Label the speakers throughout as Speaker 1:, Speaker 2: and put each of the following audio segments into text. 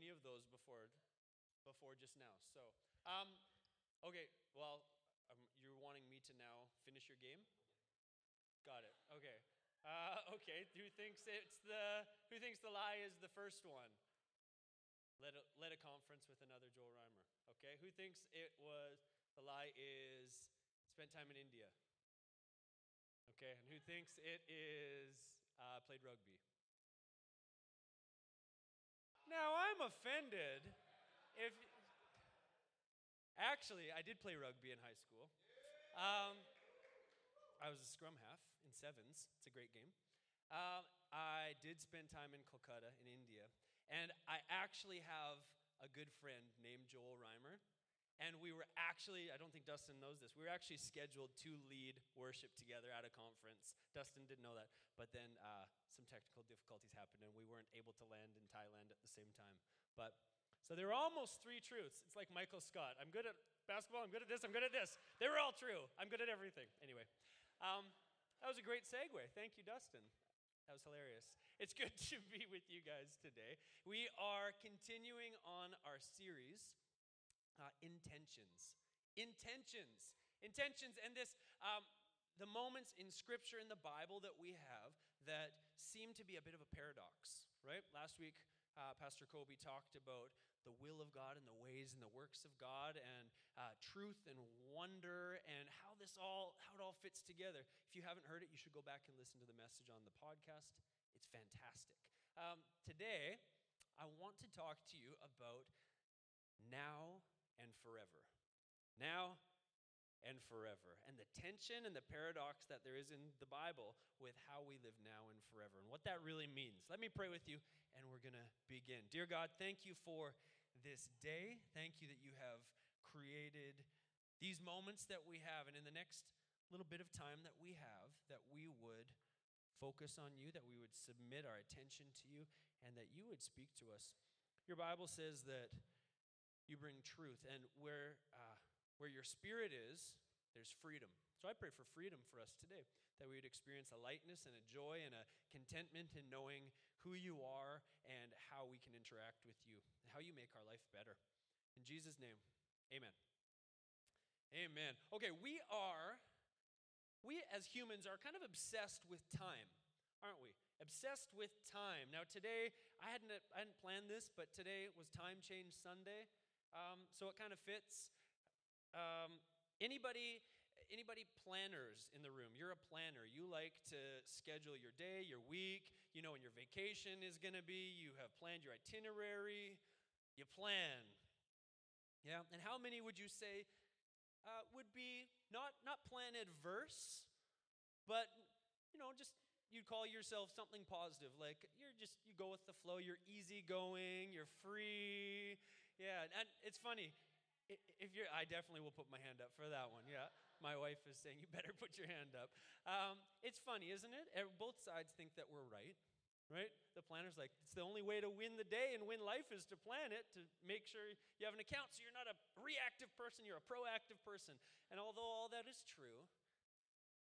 Speaker 1: any of those before, before just now. So, um, okay, well, um, you're wanting me to now finish your game? Got it. Okay. Uh, okay. Who thinks it's the Who thinks the lie is the first one? Led a, led a conference with another Joel Reimer. Okay. Who thinks it was the lie is spent time in India? Okay. And who thinks it is uh, played rugby? Now I'm offended. If actually, I did play rugby in high school. Um, I was a scrum half in sevens. It's a great game. Um, I did spend time in Kolkata in India, and I actually have a good friend named Joel Reimer. And we were actually, I don't think Dustin knows this, we were actually scheduled to lead worship together at a conference. Dustin didn't know that. But then uh, some technical difficulties happened and we weren't able to land in Thailand at the same time. But so there were almost three truths. It's like Michael Scott. I'm good at basketball, I'm good at this, I'm good at this. They were all true. I'm good at everything. Anyway, um, that was a great segue. Thank you, Dustin. That was hilarious. It's good to be with you guys today. We are continuing on our series uh, intentions. Intentions. Intentions. And this, um, the moments in Scripture in the Bible that we have that seem to be a bit of a paradox, right? Last week, uh, Pastor Kobe talked about the will of God and the ways and the works of God and uh, truth and wonder and how this all how it all fits together. If you haven't heard it, you should go back and listen to the message on the podcast. It's fantastic. Um, today, I want to talk to you about now and forever. Now and forever. And the tension and the paradox that there is in the Bible with how we live now and forever and what that really means. Let me pray with you and we're going to begin. Dear God, thank you for this day. Thank you that you have created these moments that we have. And in the next little bit of time that we have, that we would focus on you, that we would submit our attention to you, and that you would speak to us. Your Bible says that you bring truth. And where, uh, where your spirit is, there's freedom. So I pray for freedom for us today, that we would experience a lightness and a joy and a contentment in knowing who you are and how we can interact with you, how you make our life better. In Jesus' name, amen. Amen. Okay, we are, we as humans are kind of obsessed with time, aren't we? Obsessed with time. Now, today, I hadn't, I hadn't planned this, but today was Time Change Sunday. Um, so it kind of fits. Um, anybody, anybody planners in the room? You're a planner. You like to schedule your day, your week. You know when your vacation is going to be. You have planned your itinerary. You plan. Yeah. And how many would you say uh, would be not not plan adverse, but you know just you'd call yourself something positive like you're just you go with the flow you're easygoing you're free yeah, and it's funny. If you're, I definitely will put my hand up for that one. Yeah, my wife is saying you better put your hand up. Um, it's funny, isn't it? Both sides think that we're right, right? The planner's like, it's the only way to win the day and win life is to plan it to make sure you have an account, so you're not a reactive person, you're a proactive person. And although all that is true,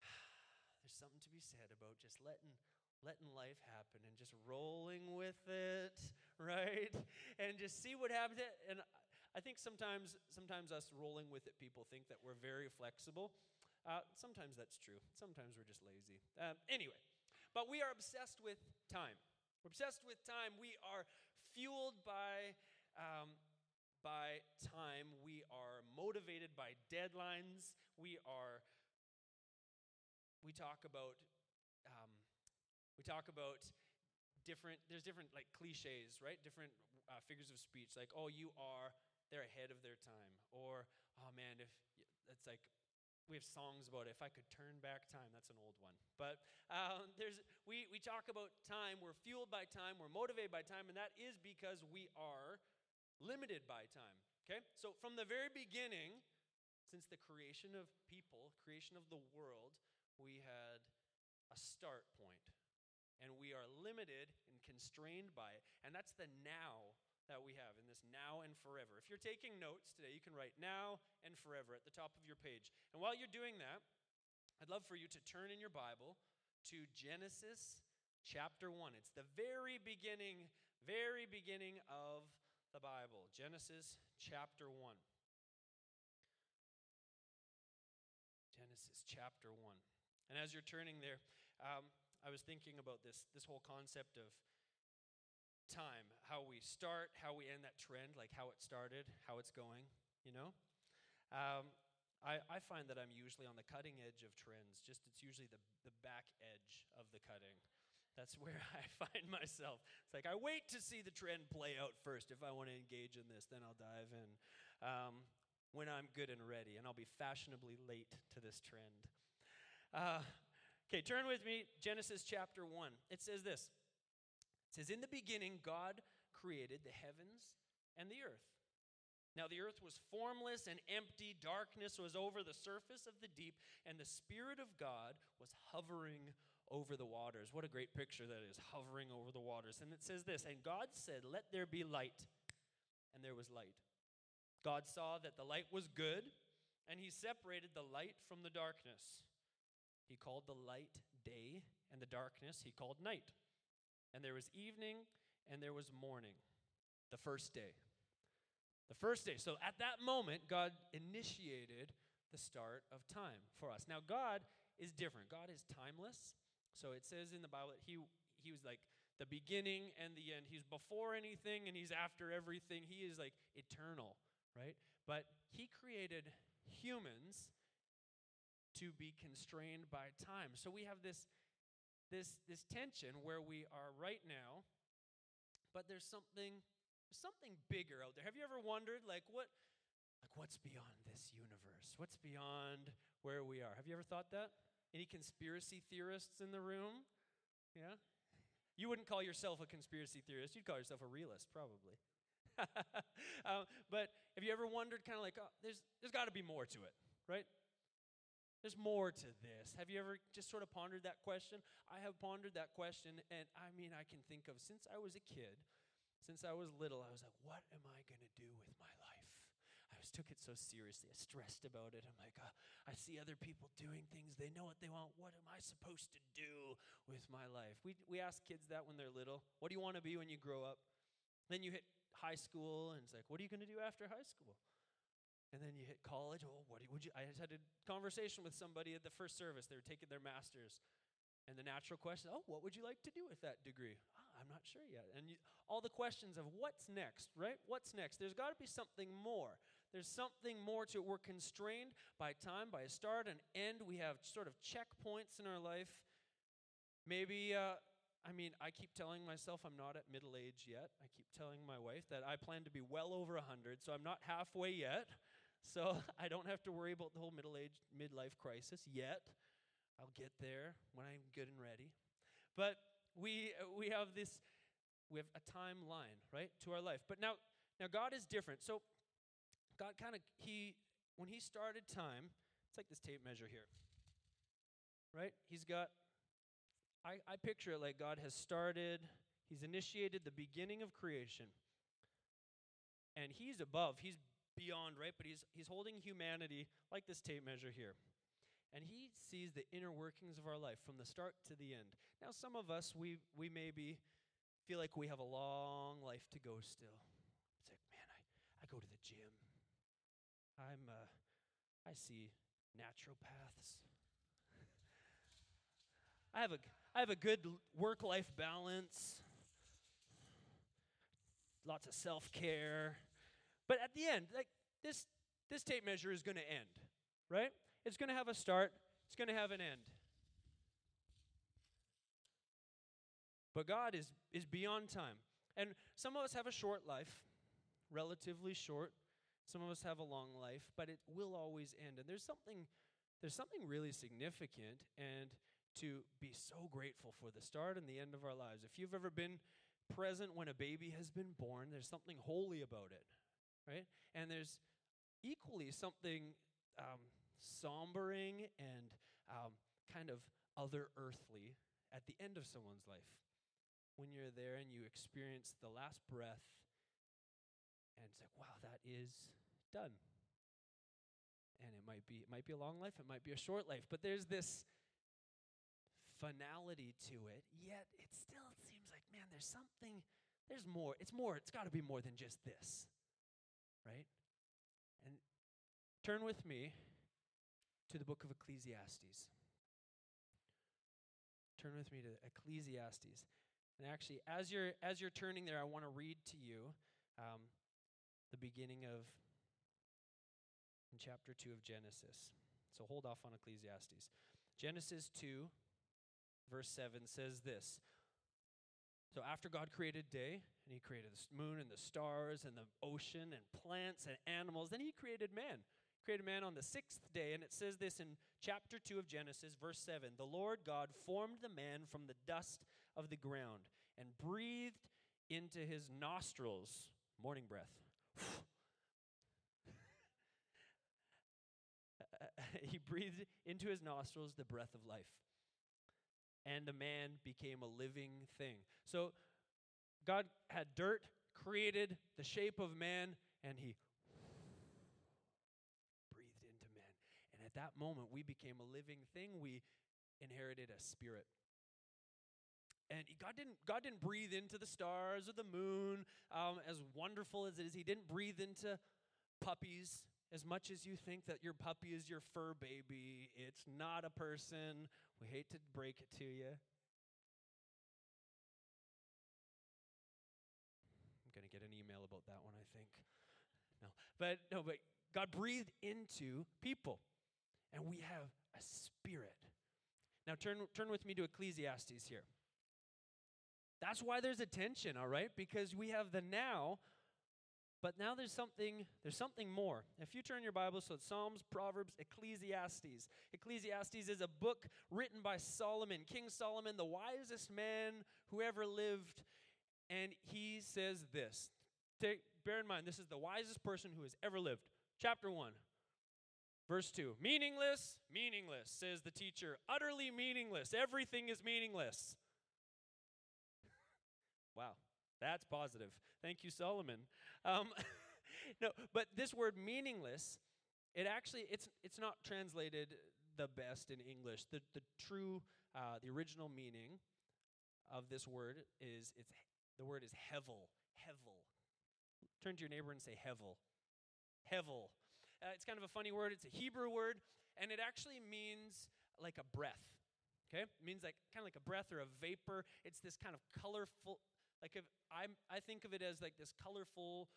Speaker 1: there's something to be said about just letting letting life happen and just rolling with it, right? And just see what happens. And I think sometimes, sometimes us rolling with it, people think that we're very flexible. Uh, sometimes that's true. Sometimes we're just lazy. Um, anyway, but we are obsessed with time. We're obsessed with time. We are fueled by um, by time. We are motivated by deadlines. We are. We talk about we talk about different, there's different like cliches, right? Different uh, figures of speech, like, oh, you are, they're ahead of their time. Or, oh man, if it's like, we have songs about it. if I could turn back time. That's an old one. But um, there's, we, we talk about time. We're fueled by time. We're motivated by time. And that is because we are limited by time. Okay? So from the very beginning, since the creation of people, creation of the world, we had a start point and we are limited and constrained by it. And that's the now that we have in this now and forever. If you're taking notes today, you can write now and forever at the top of your page. And while you're doing that, I'd love for you to turn in your Bible to Genesis chapter 1. It's the very beginning, very beginning of the Bible, Genesis chapter 1. Genesis chapter 1. And as you're turning there, um, I was thinking about this, this whole concept of time, how we start, how we end that trend, like how it started, how it's going, you know? Um, I, I find that I'm usually on the cutting edge of trends, just it's usually the, the back edge of the cutting. That's where I find myself. It's like I wait to see the trend play out first. If I want to engage in this, then I'll dive in um, when I'm good and ready, and I'll be fashionably late to this trend. Uh, okay, turn with me, Genesis chapter 1. It says this It says, In the beginning, God created the heavens and the earth. Now the earth was formless and empty, darkness was over the surface of the deep, and the Spirit of God was hovering over the waters. What a great picture that is, hovering over the waters. And it says this And God said, Let there be light. And there was light. God saw that the light was good, and he separated the light from the darkness. He called the light day, and the darkness he called night. And there was evening, and there was morning, the first day. The first day. So at that moment, God initiated the start of time for us. Now, God is different. God is timeless. So it says in the Bible that He, he was like the beginning and the end. He's before anything and He's after everything. He is like eternal, right? But He created humans to be constrained by time. So we have this this this tension where we are right now, but there's something something bigger out there. Have you ever wondered, like, what, like, what's beyond this universe? What's beyond where we are? Have you ever thought that? Any conspiracy theorists in the room? Yeah? You wouldn't call yourself a conspiracy theorist. You'd call yourself a realist, probably. um, but have you ever wondered, kind of like, oh, there's, there's got to be more to it, right? There's more to this. Have you ever just sort of pondered that question? I have pondered that question, and I mean, I can think of since I was a kid, since I was little, I was like, what am I going to do with my life? I just took it so seriously. I stressed about it. I'm like, uh, I see other people doing things. They know what they want. What am I supposed to do with my life? We, we ask kids that when they're little. What do you want to be when you grow up? Then you hit high school, and it's like, what are you going to do after high school? And then you hit college. Oh, what would you? I just had a conversation with somebody at the first service. They were taking their master's, and the natural question, oh, what would you like to do with that degree? I'm not sure yet. And you, all the questions of what's next, right? What's next? There's got to be something more. There's something more to it. We're constrained by time, by a start and end. We have sort of checkpoints in our life. Maybe, uh, I mean, I keep telling myself I'm not at middle age yet. I keep telling my wife that I plan to be well over 100, so I'm not halfway yet. So I don't have to worry about the whole middle age, midlife crisis yet. I'll get there when I'm good and ready. But we, we have this, we have a timeline, right, to our life. But now, now God is different. So God kind of, he, when he started time, it's like this tape measure here, right? He's got, I, I picture it like God has started, he's initiated the beginning of creation. And he's above, he's beyond, right? But he's, he's holding humanity like this tape measure here and he sees the inner workings of our life from the start to the end. Now, some of us, we, we maybe feel like we have a long life to go still. It's like, man, I, I go to the gym. I'm, uh, I see naturopaths. I have a, I have a good work life balance, lots of self care. But at the end, like this, this tape measure is going to end, right? It's going to have a start, it's going to have an end. But God is, is beyond time. And some of us have a short life, relatively short. Some of us have a long life, but it will always end. And there's something there's something really significant and to be so grateful for the start and the end of our lives. If you've ever been present when a baby has been born, there's something holy about it, right? And there's equally something um, sombering and um, kind of other earthly at the end of someone's life. When you're there and you experience the last breath, and it's like, wow, that is done. And it might be it might be a long life, it might be a short life, but there's this finality to it. Yet it still seems like, man, there's something there's more. It's more. It's got to be more than just this, right? And turn with me to the book of Ecclesiastes. Turn with me to Ecclesiastes. And actually, as you're as you're turning there, I want to read to you um, the beginning of in chapter two of Genesis. So hold off on Ecclesiastes. Genesis two, verse seven says this. So after God created day, and He created the moon and the stars and the ocean and plants and animals, then He created man created man on the sixth day, and it says this in chapter 2 of Genesis, verse 7 The Lord God formed the man from the dust of the ground and breathed into his nostrils morning breath. he breathed into his nostrils the breath of life. And the man became a living thing. So God had dirt, created the shape of man, and he breathed into man. And at that moment, we became a living thing. We inherited a spirit. And God didn't, God didn't breathe into the stars or the moon, um, as wonderful as it is. He didn't breathe into puppies as much as you think that your puppy is your fur baby. It's not a person. We hate to break it to you. I'm going to get an email about that one, I think. No. But no, but God breathed into people and we have a spirit. Now turn turn with me to Ecclesiastes here. That's why there's a tension, all right? Because we have the now, but now there's something there's something more. If you turn your Bible, so it's Psalms, Proverbs, Ecclesiastes. Ecclesiastes is a book written by Solomon, King Solomon, the wisest man who ever lived, and he says this. Take, bear in mind, this is the wisest person who has ever lived. Chapter 1. Verse 2 Meaningless, meaningless, says the teacher. Utterly meaningless. Everything is meaningless. wow, that's positive. Thank you, Solomon. Um, no, but this word meaningless, it actually it's it's not translated the best in English. The the true uh, the original meaning of this word is it's the word is hevel. Hevel. Turn to your neighbor and say hevel. Hevel. Uh, it's kind of a funny word. It's a Hebrew word, and it actually means like a breath. Okay, it means like kind of like a breath or a vapor. It's this kind of colorful. Like if I'm, I think of it as like this colorful,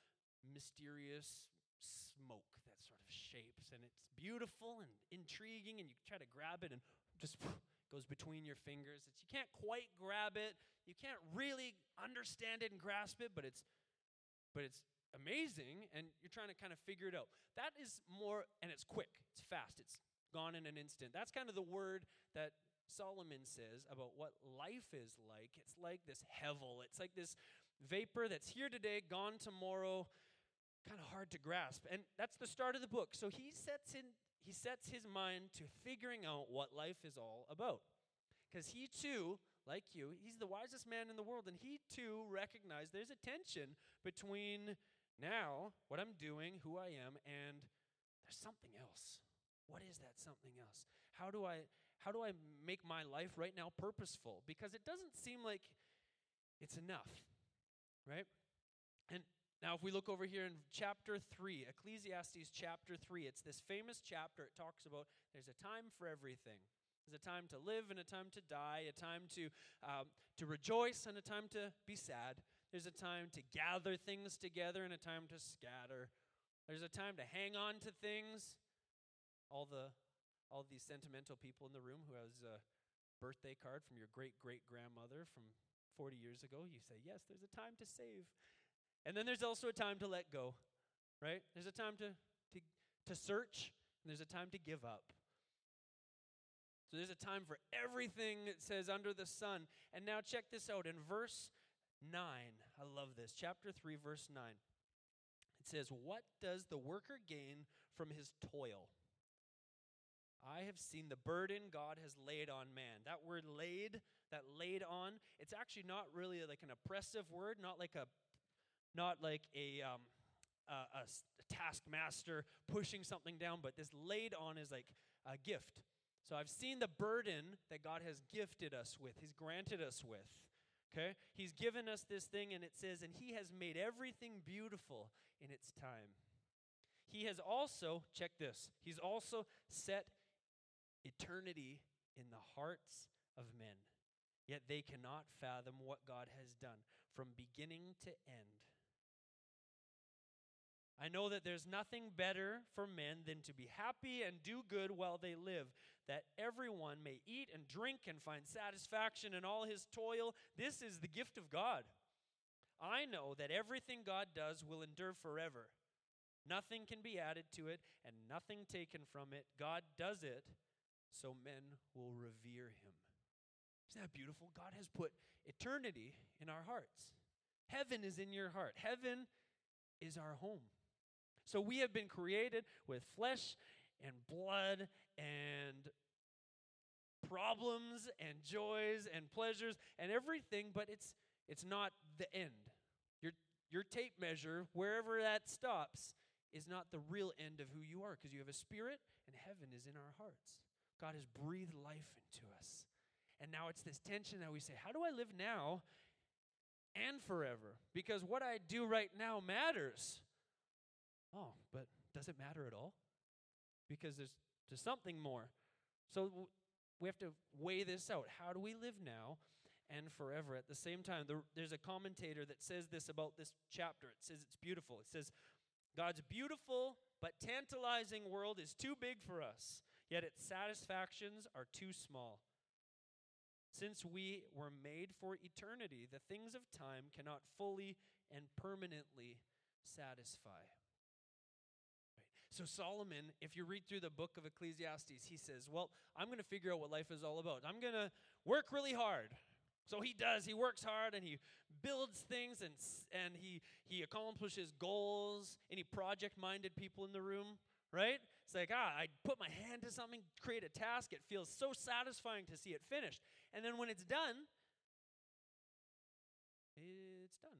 Speaker 1: mysterious smoke that sort of shapes, and it's beautiful and intriguing, and you try to grab it and just goes between your fingers. It's, you can't quite grab it. You can't really understand it and grasp it, but it's but it's amazing and you're trying to kind of figure it out. That is more, and it's quick, it's fast, it's gone in an instant. That's kind of the word that Solomon says about what life is like. It's like this hevel, it's like this vapor that's here today, gone tomorrow, kind of hard to grasp. And that's the start of the book. So he sets in he sets his mind to figuring out what life is all about. Because he too, like you, he's the wisest man in the world, and he too recognized there's a tension between now, what I'm doing, who I am, and there's something else. What is that something else? How do I how do I make my life right now purposeful? Because it doesn't seem like it's enough. Right? And now if we look over here in chapter 3, Ecclesiastes chapter 3, it's this famous chapter it talks about there's a time for everything. There's a time to live and a time to die, a time to um, to rejoice and a time to be sad. There's a time to gather things together and a time to scatter. There's a time to hang on to things. All the all these sentimental people in the room who has a birthday card from your great great grandmother from 40 years ago, you say, "Yes, there's a time to save." And then there's also a time to let go. Right? There's a time to to to search and there's a time to give up. So there's a time for everything it says under the sun. And now check this out in verse 9. I love this. Chapter 3, verse 9. It says, What does the worker gain from his toil? I have seen the burden God has laid on man. That word laid, that laid on, it's actually not really like an oppressive word, not like a not like a um, a, a taskmaster pushing something down, but this laid on is like a gift. So I've seen the burden that God has gifted us with, He's granted us with Okay? He's given us this thing, and it says, and He has made everything beautiful in its time. He has also, check this, He's also set eternity in the hearts of men, yet they cannot fathom what God has done from beginning to end. I know that there's nothing better for men than to be happy and do good while they live, that everyone may eat and drink and find satisfaction in all his toil. This is the gift of God. I know that everything God does will endure forever. Nothing can be added to it and nothing taken from it. God does it so men will revere him. Isn't that beautiful? God has put eternity in our hearts. Heaven is in your heart. Heaven is our home. So we have been created with flesh and blood and problems and joys and pleasures and everything, but it's it's not the end. Your your tape measure, wherever that stops, is not the real end of who you are because you have a spirit and heaven is in our hearts. God has breathed life into us. And now it's this tension that we say, how do I live now and forever? Because what I do right now matters. Oh, but does it matter at all? Because there's, there's something more. So we have to weigh this out. How do we live now and forever at the same time? There, there's a commentator that says this about this chapter. It says it's beautiful. It says, God's beautiful but tantalizing world is too big for us, yet its satisfactions are too small. Since we were made for eternity, the things of time cannot fully and permanently satisfy. So, Solomon, if you read through the book of Ecclesiastes, he says, Well, I'm going to figure out what life is all about. I'm going to work really hard. So he does. He works hard and he builds things and, and he, he accomplishes goals. Any project minded people in the room, right? It's like, ah, I put my hand to something, create a task. It feels so satisfying to see it finished. And then when it's done, it's done.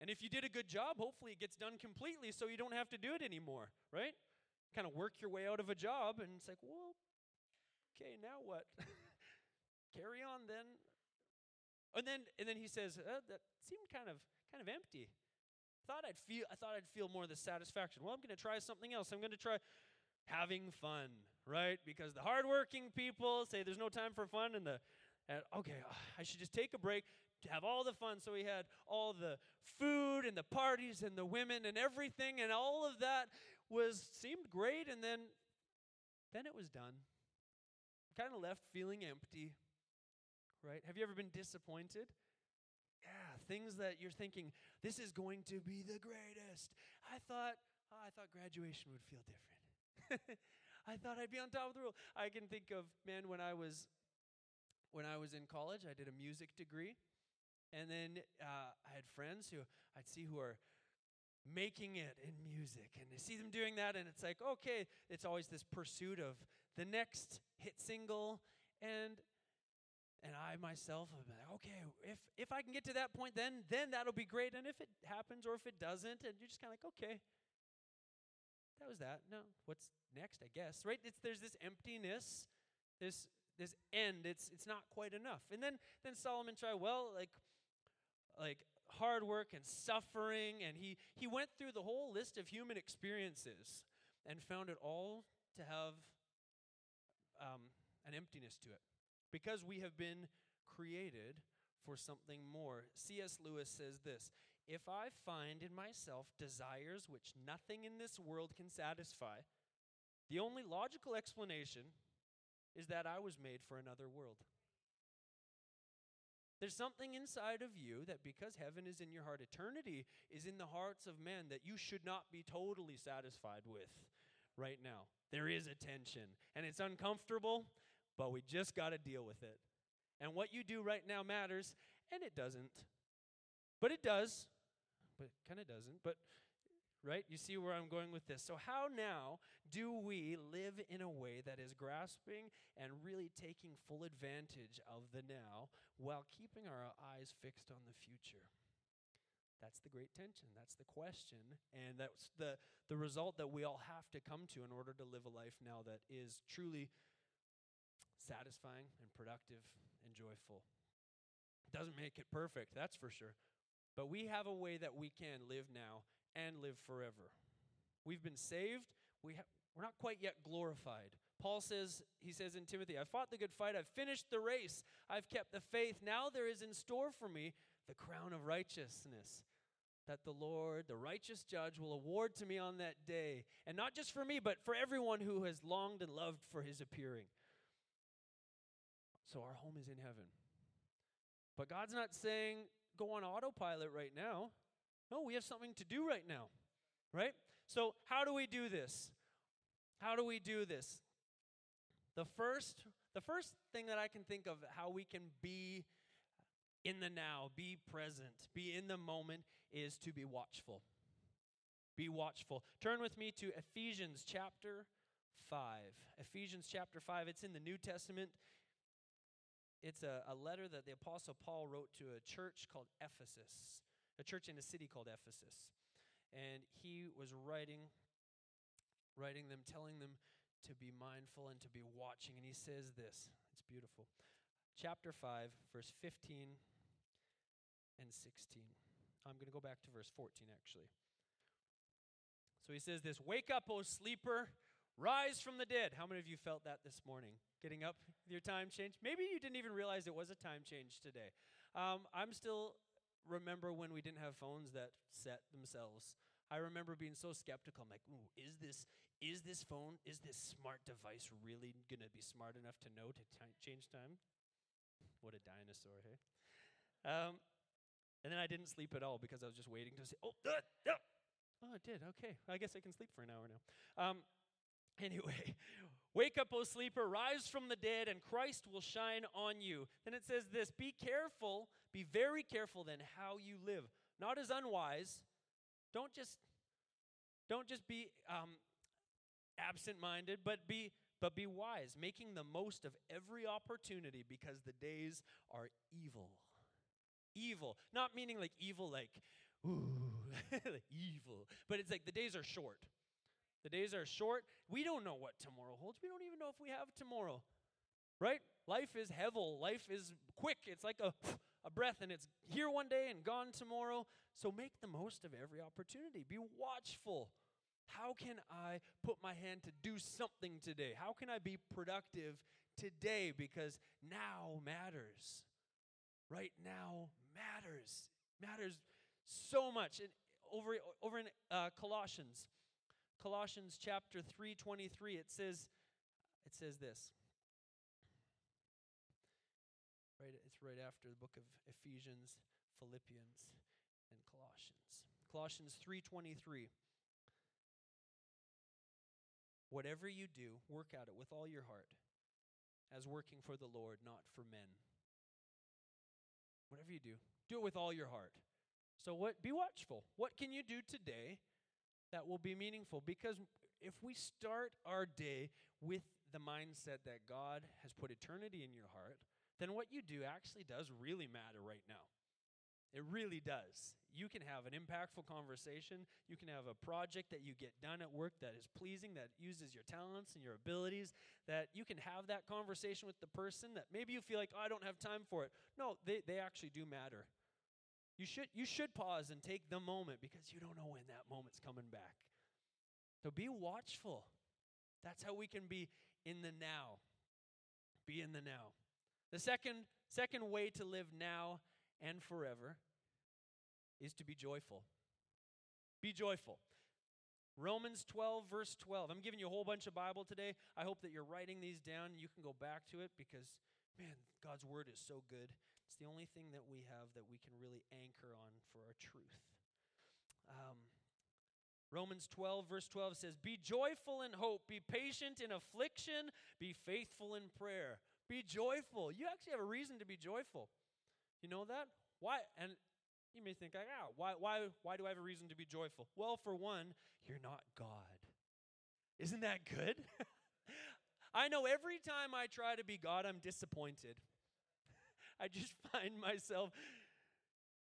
Speaker 1: And if you did a good job, hopefully it gets done completely so you don't have to do it anymore, right? Kind of work your way out of a job and it's like, well, okay, now what? Carry on then. And then and then he says, uh, that seemed kind of kind of empty. Thought I'd feel I thought I'd feel more of the satisfaction. Well, I'm going to try something else. I'm going to try having fun, right? Because the hardworking people say there's no time for fun and the and, okay, I should just take a break, to have all the fun. So we had all the food and the parties and the women and everything, and all of that was seemed great, and then then it was done. Kind of left feeling empty. Right? Have you ever been disappointed? Things that you're thinking, this is going to be the greatest. I thought, oh, I thought graduation would feel different. I thought I'd be on top of the world. I can think of, man, when I was when I was in college, I did a music degree. And then uh, I had friends who I'd see who are making it in music. And I see them doing that, and it's like, okay, it's always this pursuit of the next hit single. And and I myself have been like, okay, if if I can get to that point, then then that'll be great. And if it happens or if it doesn't, and you're just kind of like, okay, that was that. No, what's next? I guess right. It's there's this emptiness, this this end. It's it's not quite enough. And then then Solomon tried. Well, like like hard work and suffering and he he went through the whole list of human experiences and found it all to have um, an emptiness to it because we have been created for something more cs lewis says this if i find in myself desires which nothing in this world can satisfy the only logical explanation is that i was made for another world there's something inside of you that because heaven is in your heart, eternity is in the hearts of men that you should not be totally satisfied with right now. There is a tension, and it's uncomfortable, but we just got to deal with it. And what you do right now matters, and it doesn't. But it does, but kind of doesn't. But right? You see where I'm going with this. So, how now do we live in a way that is grasping and really taking full advantage of the now while keeping our eyes fixed on the future? That's the great tension. That's the question. And that's the, the result that we all have to come to in order to live a life now that is truly satisfying and productive and joyful. Doesn't make it perfect, that's for sure. But we have a way that we can live now and live forever. We've been saved. We ha- we're not quite yet glorified. Paul says, he says in Timothy, I fought the good fight, I've finished the race, I've kept the faith. Now there is in store for me the crown of righteousness that the Lord, the righteous judge, will award to me on that day. And not just for me, but for everyone who has longed and loved for his appearing. So our home is in heaven. But God's not saying go on autopilot right now. No, we have something to do right now, right? So, how do we do this? How do we do this? The first, the first thing that I can think of how we can be in the now, be present, be in the moment is to be watchful. Be watchful. Turn with me to Ephesians chapter 5. Ephesians chapter 5. It's in the New Testament. It's a, a letter that the Apostle Paul wrote to a church called Ephesus, a church in a city called Ephesus. And he was writing, writing them, telling them to be mindful and to be watching. And he says this it's beautiful. Chapter 5, verse 15 and 16. I'm going to go back to verse 14, actually. So he says this Wake up, O sleeper, rise from the dead. How many of you felt that this morning? Getting up your time change. Maybe you didn't even realize it was a time change today. Um, I'm still remember when we didn't have phones that set themselves. I remember being so skeptical. I'm like, "Ooh, is this is this phone is this smart device really to be smart enough to know to t- change time?" What a dinosaur, hey? Um, and then I didn't sleep at all because I was just waiting to say, "Oh, uh, uh. oh, it did. Okay, I guess I can sleep for an hour now." Um, anyway, Wake up, O sleeper, rise from the dead, and Christ will shine on you. Then it says this Be careful, be very careful then how you live. Not as unwise. Don't just don't just be um, absent-minded, but be but be wise, making the most of every opportunity because the days are evil. Evil. Not meaning like evil like ooh, like evil, but it's like the days are short. The days are short. We don't know what tomorrow holds. We don't even know if we have tomorrow. Right? Life is hevel. Life is quick. It's like a, a breath and it's here one day and gone tomorrow. So make the most of every opportunity. Be watchful. How can I put my hand to do something today? How can I be productive today? Because now matters. Right now matters. Matters so much. And over, over in uh, Colossians, Colossians chapter 3:23 it says it says this. Right it's right after the book of Ephesians, Philippians, and Colossians. Colossians 3:23 Whatever you do, work at it with all your heart, as working for the Lord, not for men. Whatever you do, do it with all your heart. So what be watchful. What can you do today that will be meaningful because if we start our day with the mindset that God has put eternity in your heart, then what you do actually does really matter right now. It really does. You can have an impactful conversation. You can have a project that you get done at work that is pleasing, that uses your talents and your abilities, that you can have that conversation with the person that maybe you feel like, oh, I don't have time for it. No, they, they actually do matter. You should, you should pause and take the moment because you don't know when that moment's coming back. So be watchful. That's how we can be in the now. Be in the now. The second, second way to live now and forever is to be joyful. Be joyful. Romans 12, verse 12. I'm giving you a whole bunch of Bible today. I hope that you're writing these down you can go back to it because, man, God's word is so good. It's the only thing that we have that we can really anchor on for our truth. Um, Romans 12, verse 12 says, Be joyful in hope, be patient in affliction, be faithful in prayer. Be joyful. You actually have a reason to be joyful. You know that? Why? And you may think, ah, why, why, why do I have a reason to be joyful? Well, for one, you're not God. Isn't that good? I know every time I try to be God, I'm disappointed. I just find myself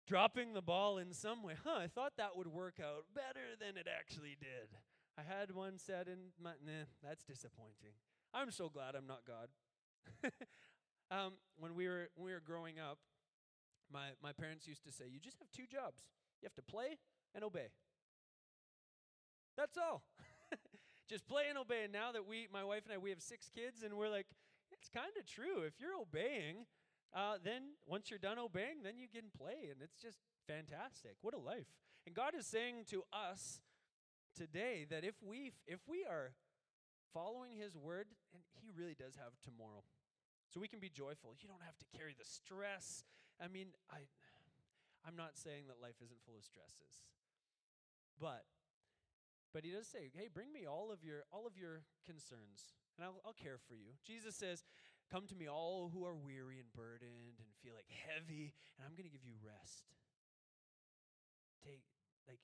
Speaker 1: dropping the ball in some way. Huh, I thought that would work out better than it actually did. I had one set in my, nah, that's disappointing. I'm so glad I'm not God. um, when we were when we were growing up, My, my parents used to say, You just have two jobs you have to play and obey. That's all. just play and obey. And now that we, my wife and I, we have six kids, and we're like, it's kind of true. If you're obeying, uh, then once you're done obeying, then you can play, and it's just fantastic. What a life! And God is saying to us today that if we if we are following His word, and He really does have tomorrow, so we can be joyful. You don't have to carry the stress. I mean, I I'm not saying that life isn't full of stresses. But but he does say, "Hey, bring me all of your all of your concerns, and I'll, I'll care for you." Jesus says, "Come to me, all who are weary and burdened and feel like heavy, and I'm going to give you rest." Take like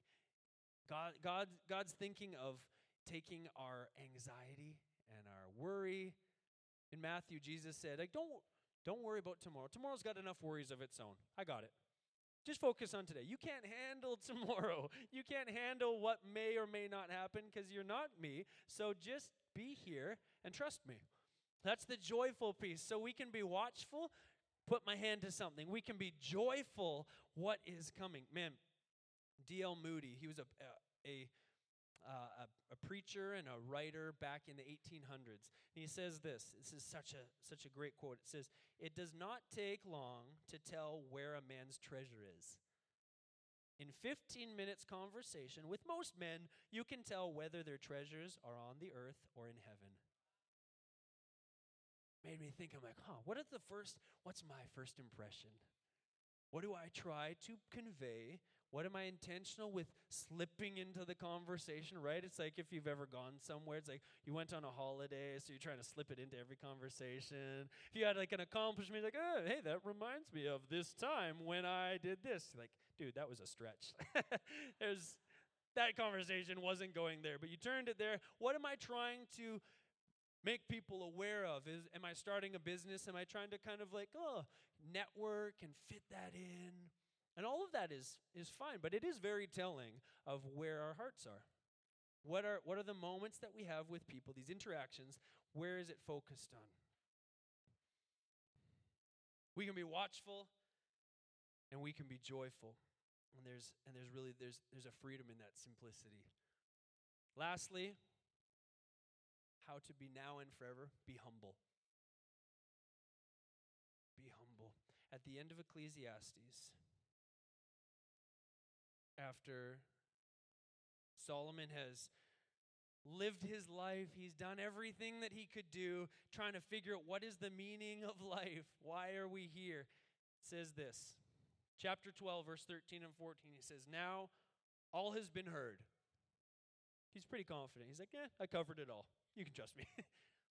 Speaker 1: God God God's thinking of taking our anxiety and our worry. In Matthew, Jesus said, "Like don't don't worry about tomorrow. Tomorrow's got enough worries of its own. I got it." Just focus on today. You can't handle tomorrow. You can't handle what may or may not happen because you're not me. So just be here and trust me. That's the joyful peace. So we can be watchful, put my hand to something. We can be joyful what is coming. Man, D.L. Moody, he was a, a, uh, a, a, preacher and a writer back in the 1800s. And he says this this is such a, such a great quote. It says, It does not take long to tell where a man's treasure is. In 15 minutes conversation with most men, you can tell whether their treasures are on the earth or in heaven. Made me think, I'm like, huh, what is the first, what's my first impression? What do I try to convey what am I intentional with slipping into the conversation, right? It's like if you've ever gone somewhere, it's like you went on a holiday, so you're trying to slip it into every conversation. If you had like an accomplishment, like, oh, hey, that reminds me of this time when I did this. Like, dude, that was a stretch. There's that conversation wasn't going there, but you turned it there. What am I trying to make people aware of is am i starting a business am i trying to kind of like oh network and fit that in and all of that is, is fine, but it is very telling of where our hearts are. What are, what are the moments that we have with people, these interactions? Where is it focused on? We can be watchful and we can be joyful. And there's, and there's really there's, there's a freedom in that simplicity. Lastly, how to be now and forever, be humble. Be humble. At the end of Ecclesiastes, after Solomon has lived his life. He's done everything that he could do, trying to figure out what is the meaning of life? Why are we here? It says this. Chapter 12, verse 13 and 14, he says, Now all has been heard. He's pretty confident. He's like, Yeah, I covered it all. You can trust me.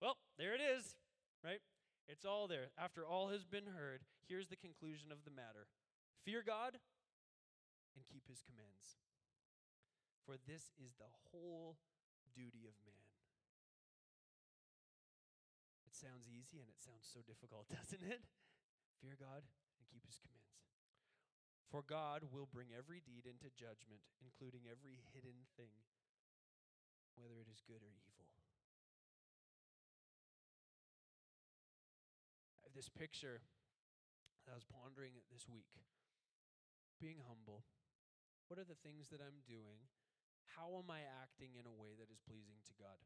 Speaker 1: well, there it is, right? It's all there. After all has been heard, here's the conclusion of the matter Fear God and keep his commands. For this is the whole duty of man. It sounds easy and it sounds so difficult, doesn't it? Fear God and keep his commands. For God will bring every deed into judgment, including every hidden thing, whether it is good or evil. This picture that I was pondering this week. Being humble what are the things that I'm doing? How am I acting in a way that is pleasing to God?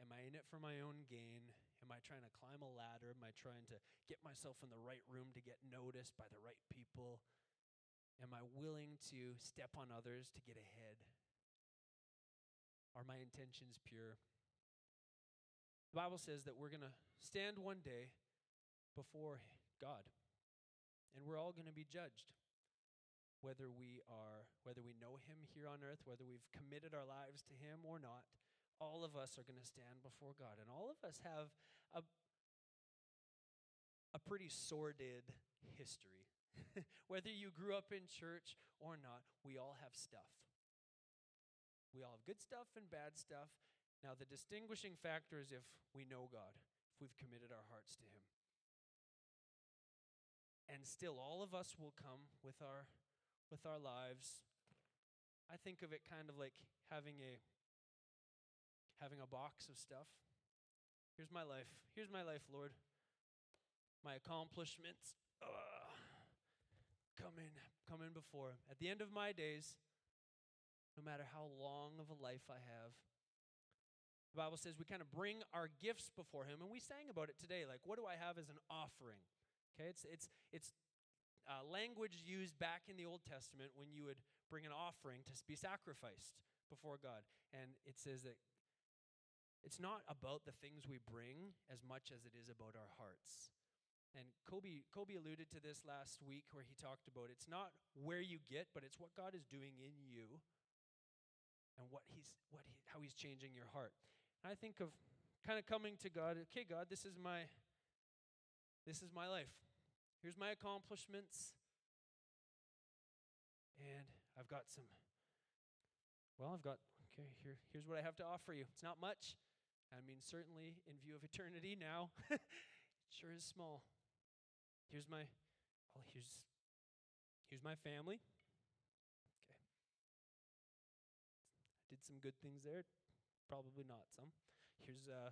Speaker 1: Am I in it for my own gain? Am I trying to climb a ladder? Am I trying to get myself in the right room to get noticed by the right people? Am I willing to step on others to get ahead? Are my intentions pure? The Bible says that we're going to stand one day before God, and we're all going to be judged whether we are whether we know him here on earth whether we've committed our lives to him or not all of us are going to stand before god. And all of us have a a pretty sordid history. Whether you grew up in church or not we all have stuff. We all have good stuff and bad stuff. Now the distinguishing factor is if we know god if we've committed our hearts to him and still all of us will come with our with our lives. I think of it kind of like having a having a box of stuff. Here's my life. Here's my life, Lord. My accomplishments. come in, come in before. At the end of my days, no matter how long of a life I have, the Bible says we kind of bring our gifts before him, and we sang about it today. Like, what do I have as an offering? Okay, it's it's it's uh, language used back in the Old Testament when you would bring an offering to be sacrificed before God, and it says that it's not about the things we bring as much as it is about our hearts. And Kobe, Kobe alluded to this last week where he talked about it's not where you get, but it's what God is doing in you and what he's what he, how he's changing your heart. I think of kind of coming to God, okay, God, this is my this is my life. Here's my accomplishments. And I've got some well, I've got okay, here here's what I have to offer you. It's not much. I mean, certainly in view of eternity now, it sure is small. Here's my well, here's here's my family. Okay. I did some good things there, Probably not some. Here's uh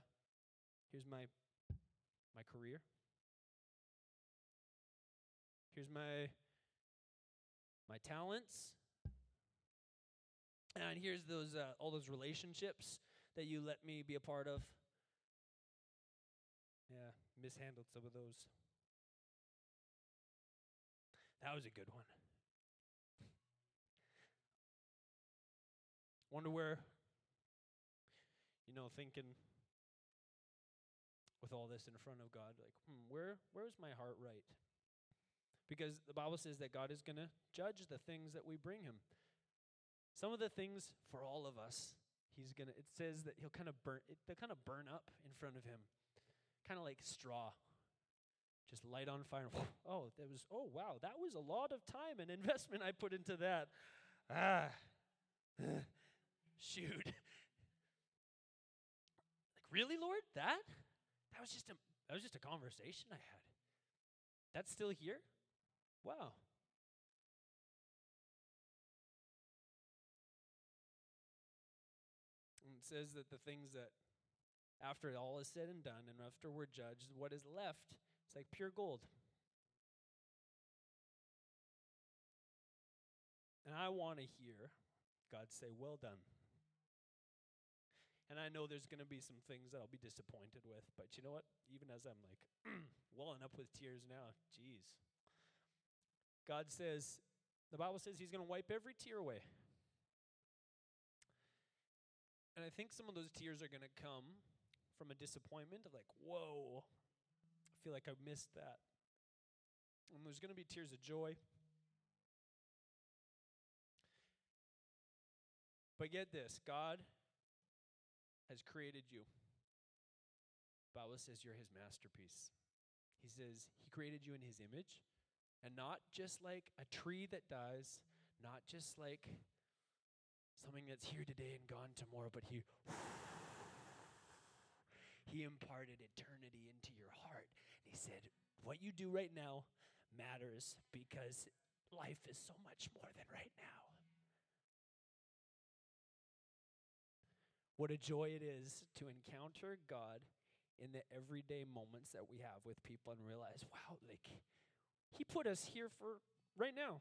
Speaker 1: here's my my career. Here's my my talents. And here's those uh, all those relationships that you let me be a part of. Yeah, mishandled some of those. That was a good one. Wonder where you know, thinking with all this in front of God, like, hmm, where where's my heart right? Because the Bible says that God is going to judge the things that we bring him. Some of the things for all of us, he's going to it says that he'll kind of burn it, they'll kind of burn up in front of him. Kind of like straw. Just light on fire. Oh, that was oh wow, that was a lot of time and investment I put into that. Ah. Shoot. Like really, Lord? That? That was just a that was just a conversation I had. That's still here? Wow. And it says that the things that after all is said and done and after we're judged, what is left, is like pure gold. And I want to hear God say, Well done. And I know there's going to be some things that I'll be disappointed with, but you know what? Even as I'm like welling up with tears now, jeez. God says, the Bible says He's going to wipe every tear away. And I think some of those tears are going to come from a disappointment of like, whoa, I feel like I missed that. And there's going to be tears of joy. But get this God has created you. Bible says you're his masterpiece. He says he created you in his image, and not just like a tree that dies, not just like something that's here today and gone tomorrow, but he he imparted eternity into your heart. And He said, "What you do right now matters because life is so much more than right now." What a joy it is to encounter God in the everyday moments that we have with people and realize, wow, like, He put us here for right now.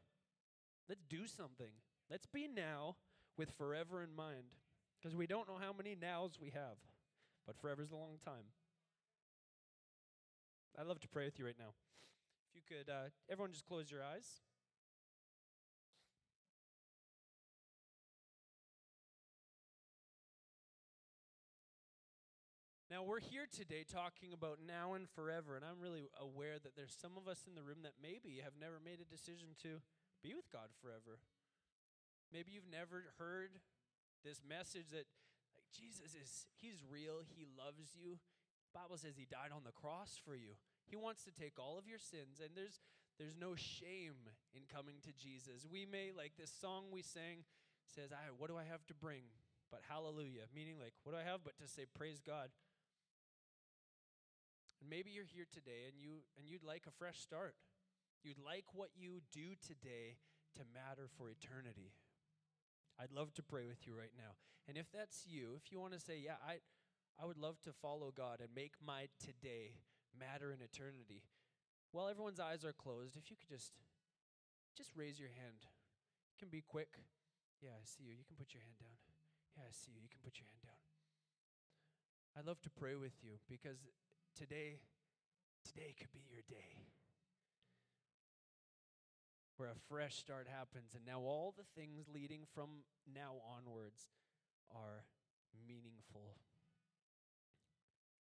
Speaker 1: Let's do something. Let's be now with forever in mind. Because we don't know how many nows we have, but forever is a long time. I'd love to pray with you right now. If you could, uh, everyone just close your eyes. Now, we're here today talking about now and forever, and I'm really aware that there's some of us in the room that maybe have never made a decision to be with God forever. Maybe you've never heard this message that like Jesus is he's real, he loves you. Bible says he died on the cross for you. He wants to take all of your sins and there's there's no shame in coming to Jesus. We may like this song we sang says, "I what do I have to bring?" But hallelujah, meaning like what do I have but to say praise God. And maybe you're here today and you and you'd like a fresh start. You'd like what you do today to matter for eternity. I'd love to pray with you right now. And if that's you, if you want to say, "Yeah, I I would love to follow God and make my today matter in eternity." While everyone's eyes are closed, if you could just just raise your hand. It can be quick. Yeah, I see you. You can put your hand down. Yeah, I see you. You can put your hand down. I'd love to pray with you because today, today could be your day where a fresh start happens, and now all the things leading from now onwards are meaningful.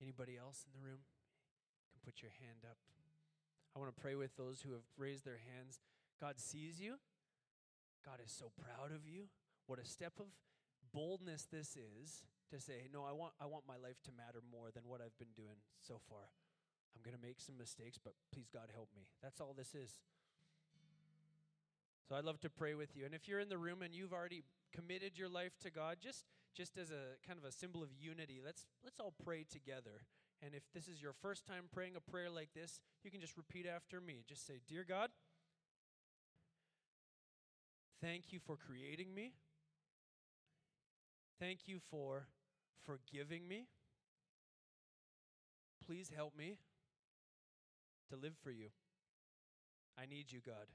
Speaker 1: Anybody else in the room? You can put your hand up. I want to pray with those who have raised their hands. God sees you. God is so proud of you. What a step of boldness this is to say, no, I want, I want my life to matter more than what I've been doing so far. I'm going to make some mistakes, but please, God, help me. That's all this is. So I'd love to pray with you. And if you're in the room and you've already committed your life to God, just just as a kind of a symbol of unity, let's let's all pray together. And if this is your first time praying a prayer like this, you can just repeat after me. Just say, "Dear God, thank you for creating me. Thank you for forgiving me. Please help me to live for you. I need you, God."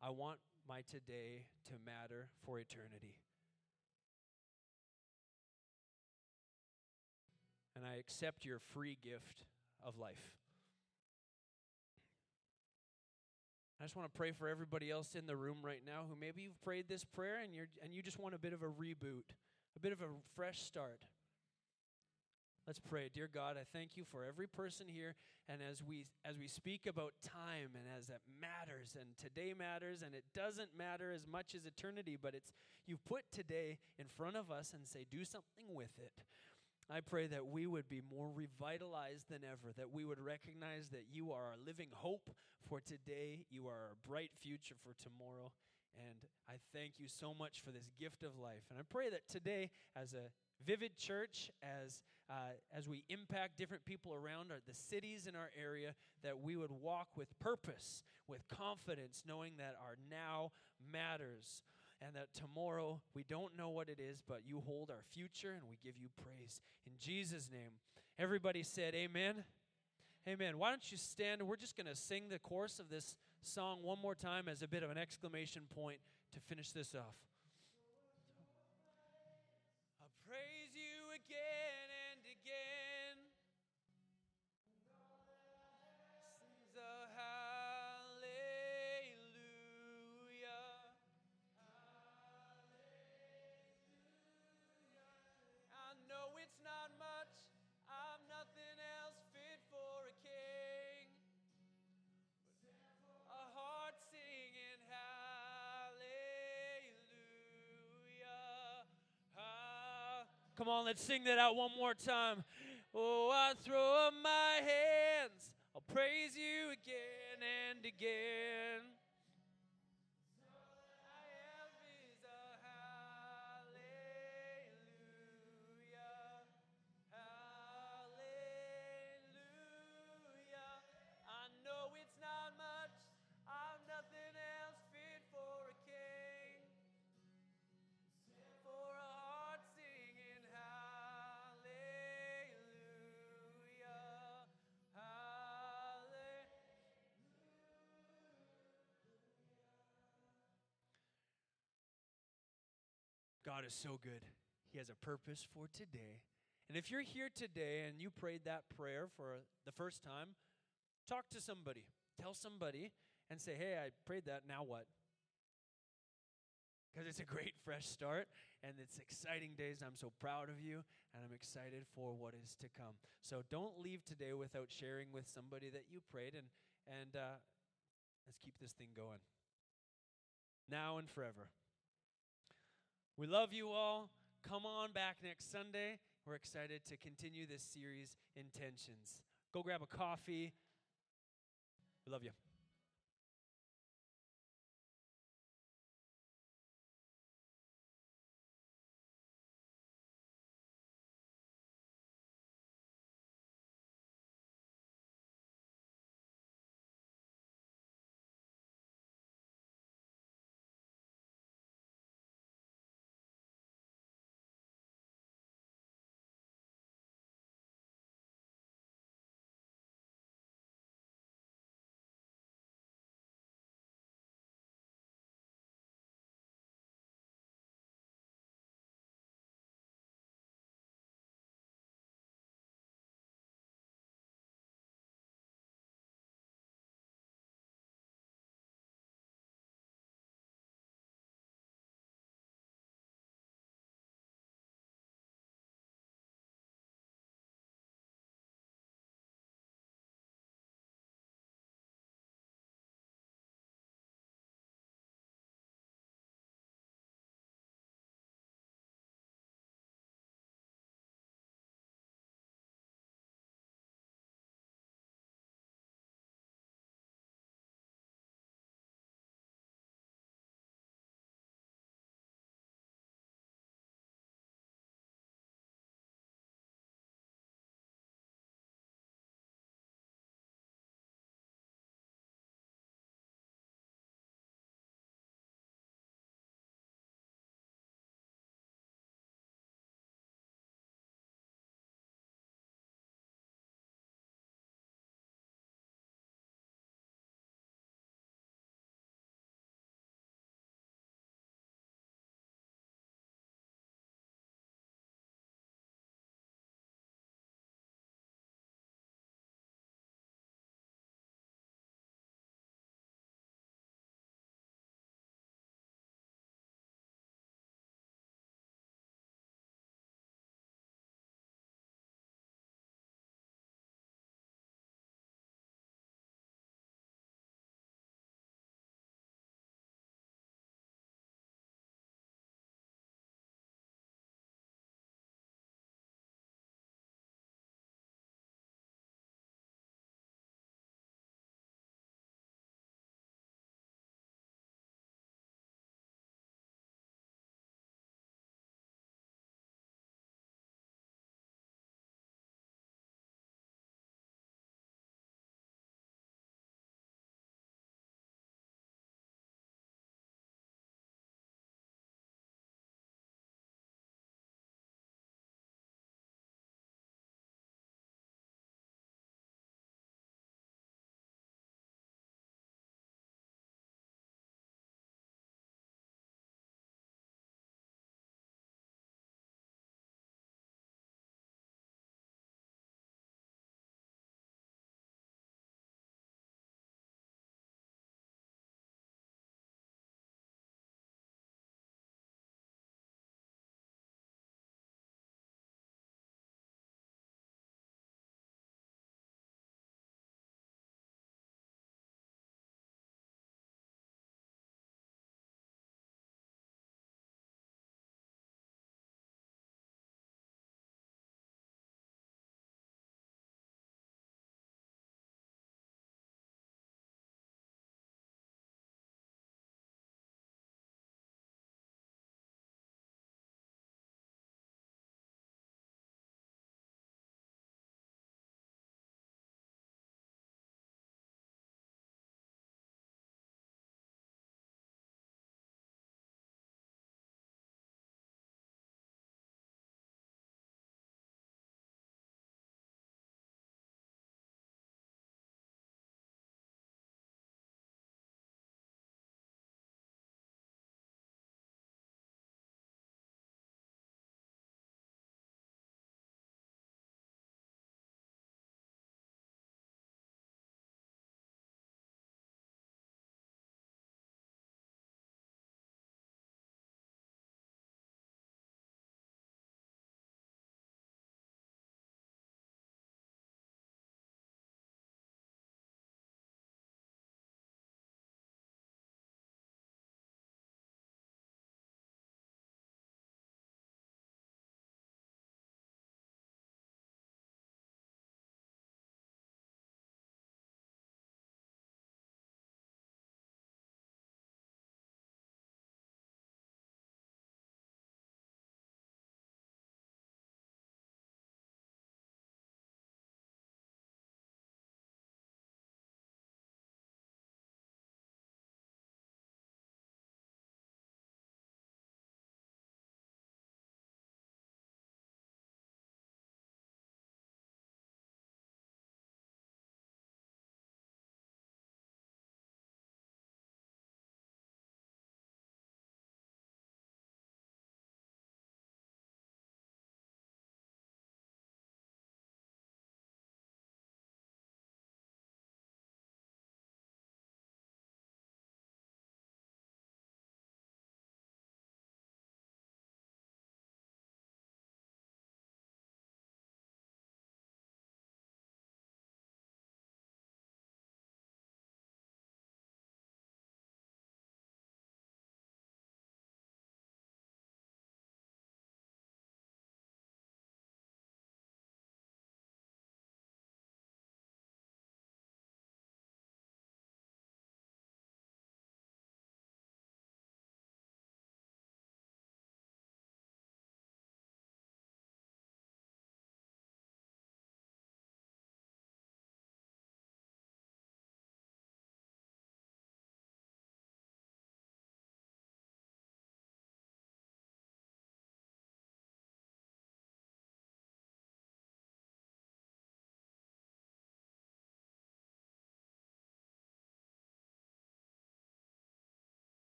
Speaker 1: I want my today to matter for eternity. And I accept your free gift of life. I just want to pray for everybody else in the room right now who maybe you've prayed this prayer and you're and you just want a bit of a reboot, a bit of a fresh start. Let's pray. Dear God, I thank you for every person here and as we as we speak about time and as it matters and today matters and it doesn't matter as much as eternity, but it's you've put today in front of us and say do something with it. I pray that we would be more revitalized than ever, that we would recognize that you are our living hope for today, you are our bright future for tomorrow. And I thank you so much for this gift of life. And I pray that today, as a Vivid Church, as, uh, as we impact different people around our, the cities in our area, that we would walk with purpose, with confidence, knowing that our now matters and that tomorrow we don't know what it is, but you hold our future and we give you praise. In Jesus' name, everybody said, Amen. Amen. Why don't you stand? We're just going to sing the chorus of this song one more time as a bit of an exclamation point to finish this off. Come on, let's sing that out one more time. Oh, I throw up my hands. I'll praise you again and again. God is so good. He has a purpose for today. And if you're here today and you prayed that prayer for the first time, talk to somebody. Tell somebody and say, hey, I prayed that, now what? Because it's a great fresh start and it's exciting days. I'm so proud of you and I'm excited for what is to come. So don't leave today without sharing with somebody that you prayed and, and uh, let's keep this thing going. Now and forever. We love you all. Come on back next Sunday. We're excited to continue this series, Intentions. Go grab a coffee. We love you.